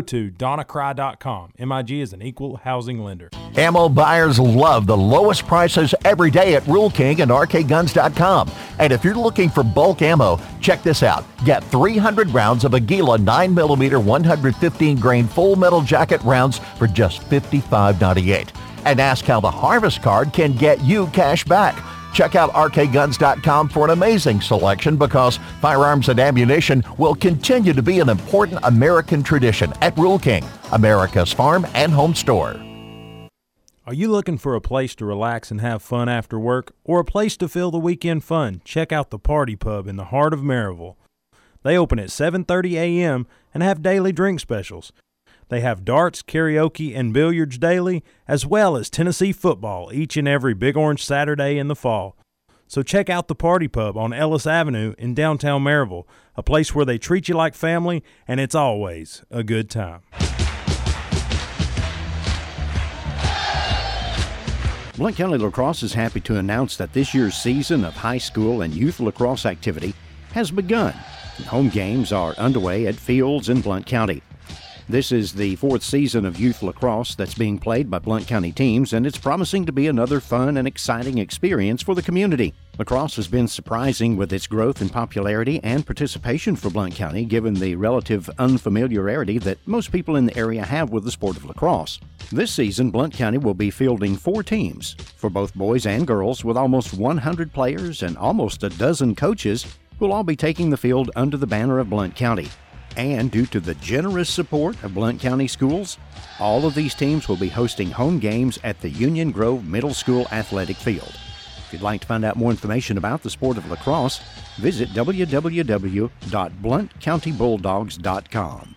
to donnacry.com. MIG is an equal housing lender. Ammo buyers love the lowest prices every day at Rural King and RKGuns.com. And if you're looking for bulk ammo, check this out. Get 300 rounds of Aguila 9mm 115 grain full metal jacket rounds for just $55.98. And ask how the Harvest card can get you cash back. Check out RKGuns.com for an amazing selection because firearms and ammunition will continue to be an important American tradition at Rural King, America's farm and home store. Are you looking for a place to relax and have fun after work or a place to fill the weekend fun? Check out the Party Pub in the heart of Maryville. They open at 7:30 a.m. and have daily drink specials. They have darts, karaoke, and billiards daily, as well as Tennessee football each and every Big Orange Saturday in the fall. So check out the Party Pub on Ellis Avenue in downtown Maryville, a place where they treat you like family and it's always a good time. Blount County Lacrosse is happy to announce that this year's season of high school and youth lacrosse activity has begun. Home games are underway at fields in Blount County. This is the fourth season of youth lacrosse that's being played by Blount County teams, and it's promising to be another fun and exciting experience for the community. Lacrosse has been surprising with its growth in popularity and participation for Blount County, given the relative unfamiliarity that most people in the area have with the sport of lacrosse. This season, Blount County will be fielding four teams for both boys and girls, with almost 100 players and almost a dozen coaches who will all be taking the field under the banner of Blount County. And due to the generous support of Blount County schools, all of these teams will be hosting home games at the Union Grove Middle School Athletic Field. If you'd like to find out more information about the sport of lacrosse, visit www.bluntcountybulldogs.com.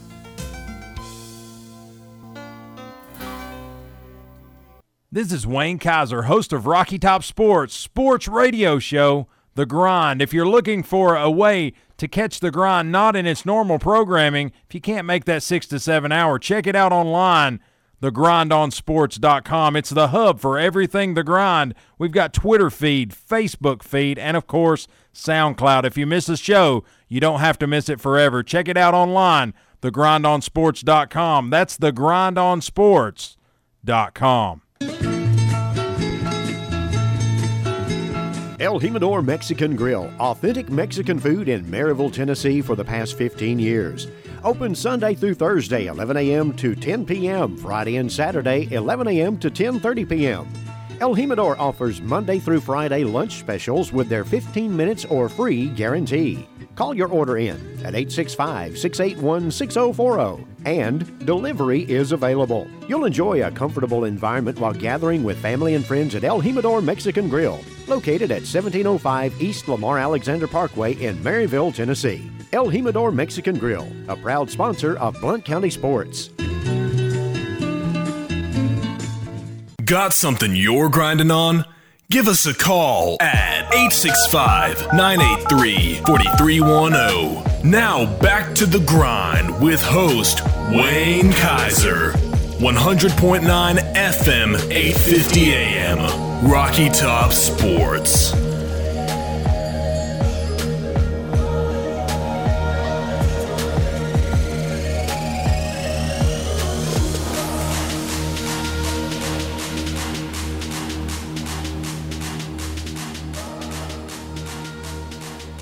This is Wayne Kaiser, host of Rocky Top Sports, sports radio show, The Grind. If you're looking for a way to catch The Grind not in its normal programming, if you can't make that six to seven hour, check it out online, thegrindonsports.com. It's the hub for everything The Grind. We've got Twitter feed, Facebook feed, and of course, SoundCloud. If you miss a show, you don't have to miss it forever. Check it out online, thegrindonsports.com. That's thegrindonsports.com. El Jimador Mexican Grill, authentic Mexican food in Maryville, Tennessee for the past 15 years. Open Sunday through Thursday, 11 a.m. to 10 p.m. Friday and Saturday, 11 a.m. to 10:30 p.m. El Jimador offers Monday through Friday lunch specials with their 15 minutes or free guarantee. Call your order in at 865 681 6040 and delivery is available. You'll enjoy a comfortable environment while gathering with family and friends at El Jimador Mexican Grill, located at 1705 East Lamar Alexander Parkway in Maryville, Tennessee. El Jimador Mexican Grill, a proud sponsor of Blount County Sports. Got something you're grinding on? Give us a call at 865 983 4310. Now back to the grind with host Wayne Kaiser. 100.9 FM, 850 AM. Rocky Top Sports.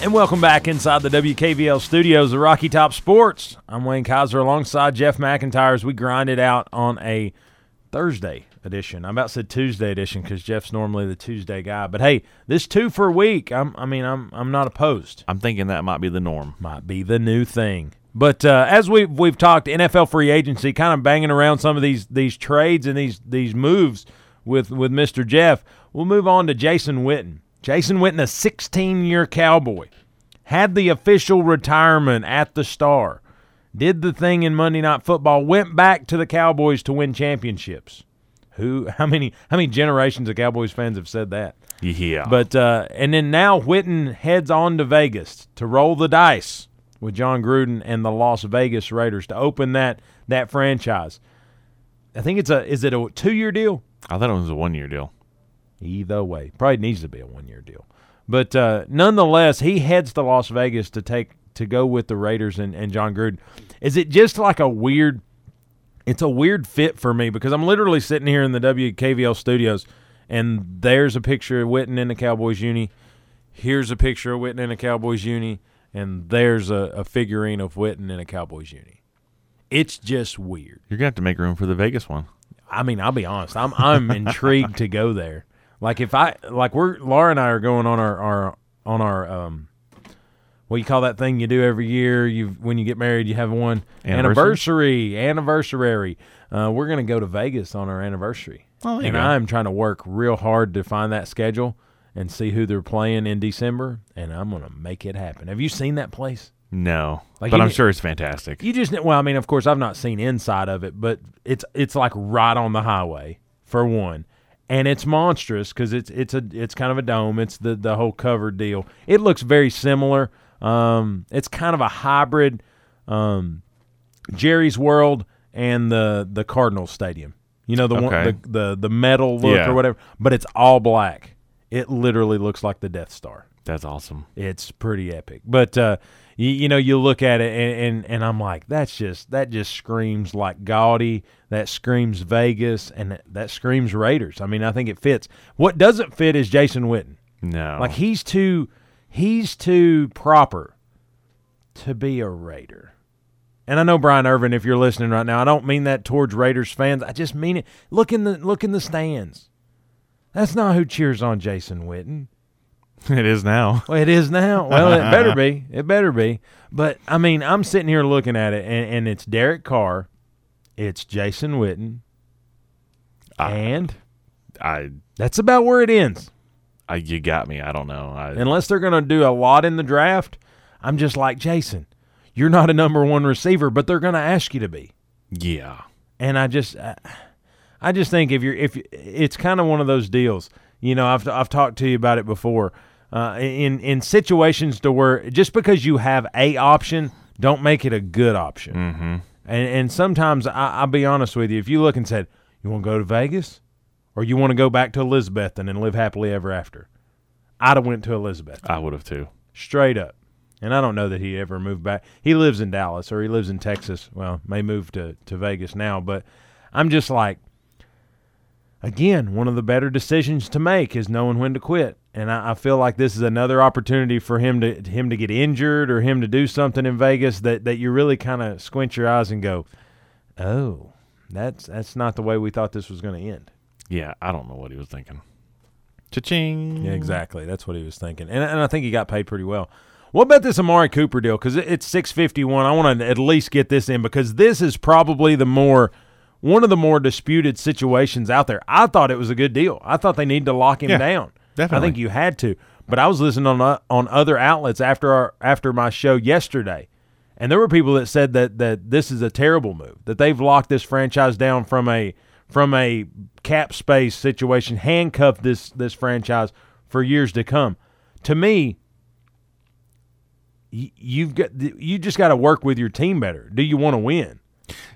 And welcome back inside the WKVL studios of Rocky Top Sports. I'm Wayne Kaiser alongside Jeff McIntyre as we grind it out on a Thursday edition. I'm about to say Tuesday edition because Jeff's normally the Tuesday guy. But hey, this two for a week, I'm, I mean, I'm I'm not opposed. I'm thinking that might be the norm. Might be the new thing. But uh, as we've we've talked NFL free agency, kind of banging around some of these these trades and these these moves with with Mr. Jeff, we'll move on to Jason Witten. Jason Witten, a 16 year Cowboy, had the official retirement at the Star, did the thing in Monday Night Football, went back to the Cowboys to win championships. Who? How many? How many generations of Cowboys fans have said that? Yeah. But uh, and then now Witten heads on to Vegas to roll the dice with Jon Gruden and the Las Vegas Raiders to open that that franchise. I think it's a is it a two year deal? I thought it was a one year deal. Either way, probably needs to be a one year deal. But uh, nonetheless, he heads to Las Vegas to take to go with the Raiders and, and Jon Gruden. Is it just like a weird? It's a weird fit for me because I'm literally sitting here in the WKVL studios, and there's a picture of Witten in the Cowboys uni. Here's a picture of Witten in a Cowboys uni, and there's a, a figurine of Witten in a Cowboys uni. It's just weird. You're gonna have to make room for the Vegas one. I mean, I'll be honest. I'm I'm intrigued to go there. Like if I like we're Laura and I are going on our, our on our um what do you call that thing you do every year. You when you get married, you have one Anniversary? anniversary. Anniversary. Uh, we're gonna go to Vegas on our anniversary, Oh, and. I'm trying to work real hard to find that schedule and see who they're playing in December, and I'm gonna make it happen. Have you seen that place? No, Like but I'm sure it's fantastic. You just well, I mean, of course, I've not seen inside of it, but it's it's like right on the highway for one, and it's monstrous because it's it's a it's kind of a dome. It's the the whole covered deal. It looks very similar, Um, it's kind of a hybrid um, Jerry's World and the the Cardinals Stadium. You know the one the, the the metal look Yeah. or whatever, but it's all black. It literally looks like the Death Star. That's awesome. It's pretty epic. But uh, you, you know, you look at it and, and and I'm like, that's just that just screams like gaudy. That screams Vegas, and that, that screams Raiders. I mean, I think it fits. What doesn't fit is Jason Witten. No. Like he's too he's too proper to be a Raider. And I know Brian Irvin, if you're listening right now, I don't mean that towards Raiders fans. I just mean it. Look in the look in the stands. That's not who cheers on Jason Witten. it is now. Well, it is now. Well, it better be. It better be. But I mean, I'm sitting here looking at it, and, and it's Derek Carr, it's Jason Witten, and I, that's about where it ends. I you got me. I don't know. I, Unless they're going to do a lot in the draft, I'm just like Jason. You're not a number one receiver, but they're going to ask you to be. yeah. And I just, I, I just think if you're, if it's kind of one of those deals, you know, I've I've talked to you about it before. Uh, in in situations to where just because you have a option, don't make it a good option. Mm-hmm. And and sometimes I, I'll be honest with you, if you look and said you want to go to Vegas, or you want to go back to Elizabethton and live happily ever after, I'd have went to Elizabeth I would have too. straight up. And I don't know that he ever moved back. He lives in Dallas or he lives in Texas. Well, may move to, to Vegas now, but I'm just like, again, one of the better decisions to make is knowing when to quit. And I, I feel like this is another opportunity for him to him to get injured or him to do something in Vegas that, that you really kind of squint your eyes and go, oh, that's that's not the way we thought this was going to end. Yeah, I don't know what he was thinking. Cha-ching. Yeah, exactly. That's what he was thinking, and and I think he got paid pretty well. What about this Amari Cooper deal? Because it's six fifty one. I want to at least get this in because this is probably the more one of the more disputed situations out there. I thought it was a good deal. I thought they needed to lock him Yeah, down. Definitely. I think you had to. But I was listening on uh, on other outlets after our after my show yesterday, and there were people that said that that this is a terrible move. That they've locked this franchise down from a from a cap space situation, handcuffed this this franchise for years to come. To me, y- you've got you just got to work with your team better. Do you want to win?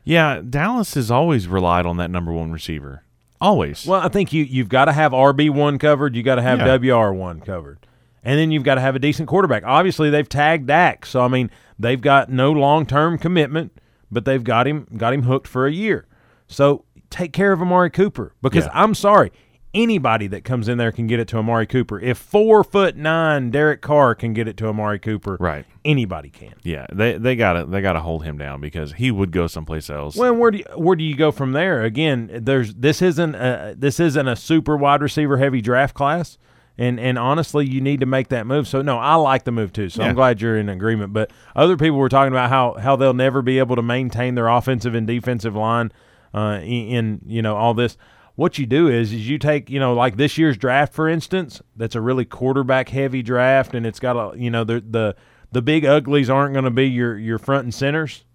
Yeah, Dallas has always relied on that number one receiver. Always. Well, I think you you've got to have RB one covered. You got to have Yeah. WR one covered, and then you've got to have a decent quarterback. Obviously, they've tagged Dak, so I mean they've got no long term commitment, but they've got him got him hooked for a year. So take care of Amari Cooper because Yeah. I'm sorry, anybody that comes in there can get it to Amari Cooper. If four foot nine Derek Carr can get it to Amari Cooper, Right. Anybody can. yeah, they they got to they got to hold him down because he would go someplace else. Well, where do you, where do you go from there? Again, there's this isn't a, this isn't a super wide receiver heavy draft class, and and honestly, you need to make that move. So no, I like the move too. So Yeah. I'm glad you're in agreement. But other people were talking about how how they'll never be able to maintain their offensive and defensive line uh, in, in you know all this. What you do is is you take you know like this year's draft for instance, that's a really quarterback heavy draft, and it's got a you know the the the big uglies aren't going to be your your front and centers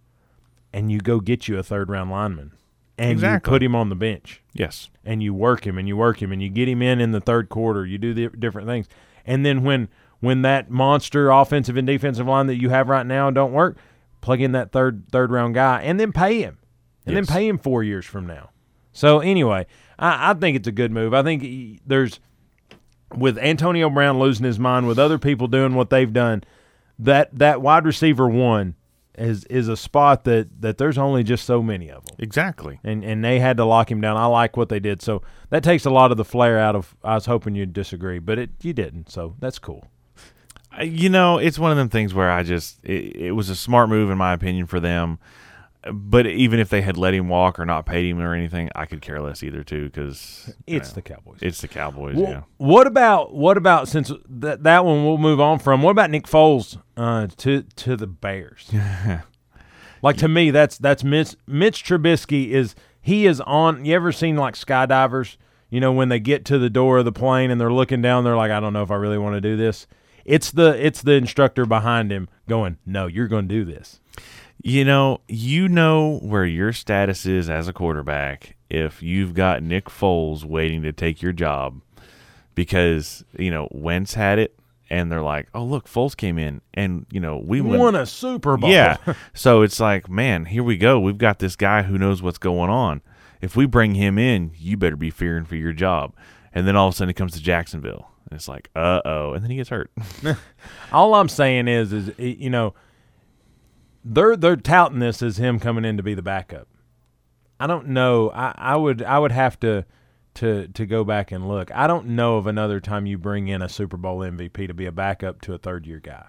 and you go get you a third round lineman and Exactly. you put him on the bench yes. and you work him and you work him and you get him in in the third quarter you do the different things and then when when that monster offensive and defensive line that you have right now don't work plug in that third third round guy and then pay him and Yes. then pay him four years from now so anyway I, I think it's a good move i think he- there's with Antonio Brown losing his mind, with other people doing what they've done, that that wide receiver one is is a spot that that there's only just so many of them, Exactly. and and they had to lock him down. I like what they did, so that takes a lot of the flair out of. I was hoping you'd disagree, but it you didn't, so that's cool. You know, it's one of them things where I just it, it was a smart move in my opinion for them. But even if they had let him walk or not paid him or anything, I could care less either too because It's the Cowboys. it's the Cowboys. Wh- yeah. What about what about since that that one we'll move on from? What about Nick Foles uh, to to the Bears? like to me, that's that's Mitch, Mitch Trubisky is he is on. You ever seen like skydivers? You know when they get to the door of the plane and they're looking down, they're like, I don't know if I really want to do this. It's the it's the instructor behind him going, No, you're going to do this. You know, you know where your status is as a quarterback if you've got Nick Foles waiting to take your job because, you know, Wentz had it and they're like, "Oh, look, Foles came in, and you know we Won a Super Bowl. yeah." so it's like, man, here we go. We've got this guy who knows what's going on. If we bring him in, you better be fearing for your job. And then all of a sudden, it comes to Jacksonville, and it's like, uh oh, and then he gets hurt. All I'm saying is, is you know, they're they're touting this as him coming in to be the backup. I don't know. I, I would I would have to to to go back and look. I don't know of another time you bring in a Super Bowl MVP to be a backup to a third year guy.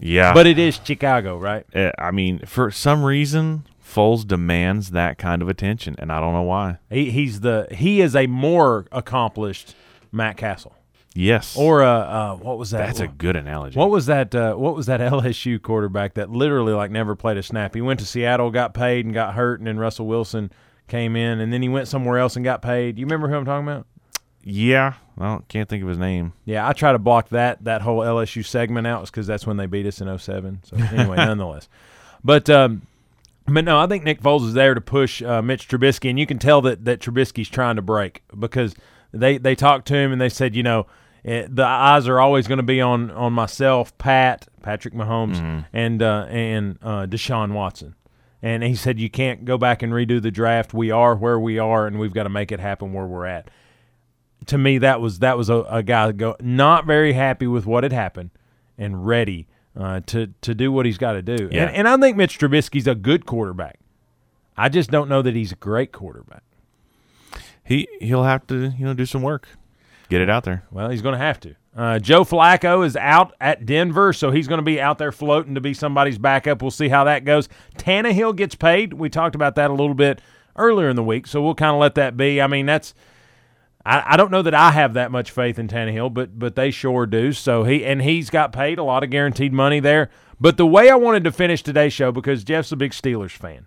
yeah, But it is Chicago, right? Uh, I mean, for some reason, Foles demands that kind of attention, and I don't know why. He he's the he is a more accomplished Matt Cassel Yes, or uh, uh what was that? that's a good analogy. What was that? Uh, what was that LSU quarterback that literally like never played a snap? He went to Seattle, got paid, and got hurt, and then Russell Wilson came in, and then he went somewhere else and got paid. You remember who I'm talking about? yeah, I don't, can't think of his name. Yeah, I try to block that that whole LSU segment out because that's when they beat us in 07. So anyway, nonetheless, but um, but no, I think Nick Foles is there to push uh, Mitch Trubisky, and you can tell that that Trubisky's trying to break because they they talked to him and they said, you know, eh, the eyes are always going to be on on myself, Pat, Patrick Mahomes, and uh, and uh, Deshaun Watson. And he said, you can't go back and redo the draft. We are where we are, and we've got to make it happen where we're at to me that was that was a, a guy go not very happy with what had happened and ready uh, to to do what he's got to do. Yeah. And, and I think Mitch Trubisky's a good quarterback. I just don't know that he's a great quarterback. He he'll have to you know do some work, get it out there. Well, he's going to have to. Uh, Joe Flacco is out at Denver, so he's going to be out there floating to be somebody's backup. We'll see how that goes. Tannehill gets paid. We talked about that a little bit earlier in the week, so we'll kind of let that be. I mean, that's I, I don't know that I have that much faith in Tannehill, but but they sure do. So he and he's got paid a lot of guaranteed money there. But the way I wanted to finish today's show because Jeff's a big Steelers fan,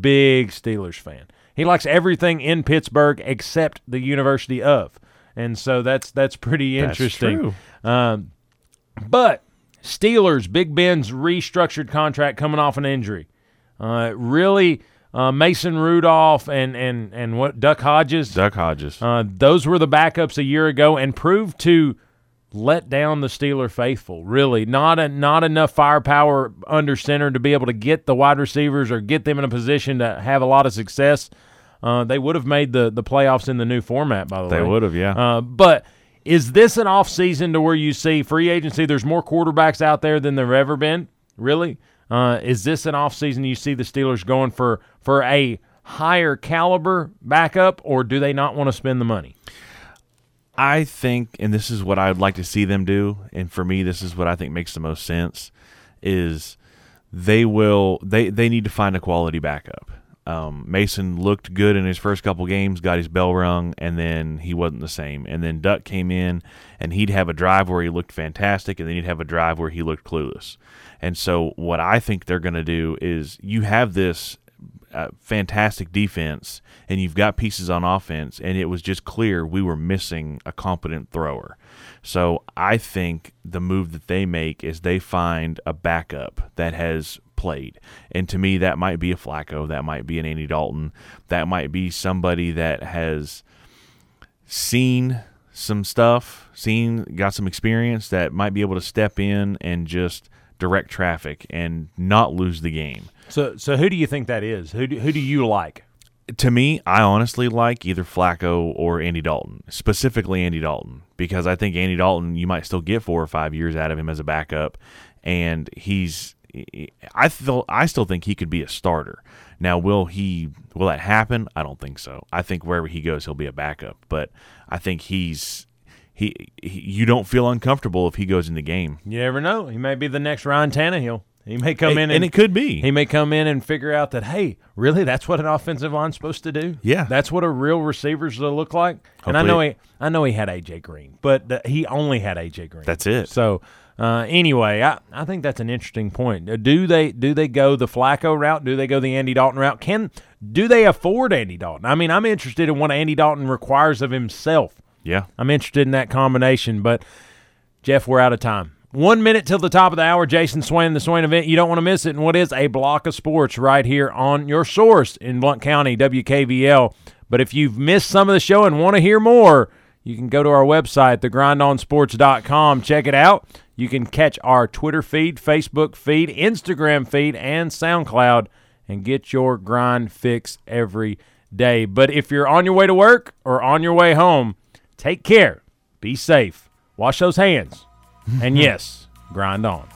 big Steelers fan. He likes everything in Pittsburgh except the University of, and so that's that's pretty That's interesting. true. Um, but Steelers, Big Ben's restructured contract coming off an injury. Uh, really, uh, Mason Rudolph and and and what Duck Hodges. Duck Hodges. Uh, those were the backups a year ago and proved to let down the Steeler faithful. Really, not a, not enough firepower under center to be able to get the wide receivers or get them in a position to have a lot of success. Uh, they would have made the the playoffs in the new format. By the way, They would have, yeah. Uh, but is this an off season to where you see free agency? There's more quarterbacks out there than there ever been. Really, uh, is this an off season you see the Steelers going for for a higher caliber backup, or do they not want to spend the money? I think, and this is what I would like to see them do, and for me, this is what I think makes the most sense, is they will they they need to find a quality backup. Um, Mason looked good in his first couple games, got his bell rung, and then he wasn't the same. And then Duck came in, and he'd have a drive where he looked fantastic, and then he'd have a drive where he looked clueless. And so, what I think they're going to do is you have this uh, fantastic defense and you've got pieces on offense and it was just clear we were missing a competent thrower so i think the move that they make is they find a backup that has played and to me that might be a flacco that might be an andy dalton that might be somebody that has seen some stuff seen got some experience that might be able to step in and just direct traffic and not lose the game So, so who do you think that is? Who do, who do you like? to me, I honestly like either Flacco or Andy Dalton, specifically Andy Dalton, because I think Andy Dalton, you might still get four or five years out of him as a backup, and he's. I feel I still think he could be a starter. Now, will he? Will that happen? I don't think so. I think wherever he goes, he'll be a backup. But I think he's he. he you don't feel uncomfortable if he goes in the game, You never know. He may be the next Ryan Tannehill. He may come in and, and it could be. He may come in and figure out that hey, really, that's what an offensive line's supposed to do. Yeah. that's what a real receiver's to look like. and I know he, I know he had AJ Green, but th- he only had AJ Green. That's it. So uh, anyway, I, I think that's an interesting point. Uh, Do they do they go the Flacco route? Do they go the Andy Dalton route? Can do they afford Andy Dalton? I mean, I'm interested in what Andy Dalton requires of himself. yeah. I'm interested in that combination, but Jeff, we're out of time. One minute till the top of the hour. Jason Swain, the Swain event. You don't want to miss it. And what is a block of sports right here on your source in Blount County, WKVL. But if you've missed some of the show and want to hear more, you can go to our website, thegrindonsports.com, check it out. You can catch our Twitter feed, Facebook feed, Instagram feed, and SoundCloud and get your grind fix every day. But if you're on your way to work or on your way home, take care, be safe, wash those hands, and yes, grind on.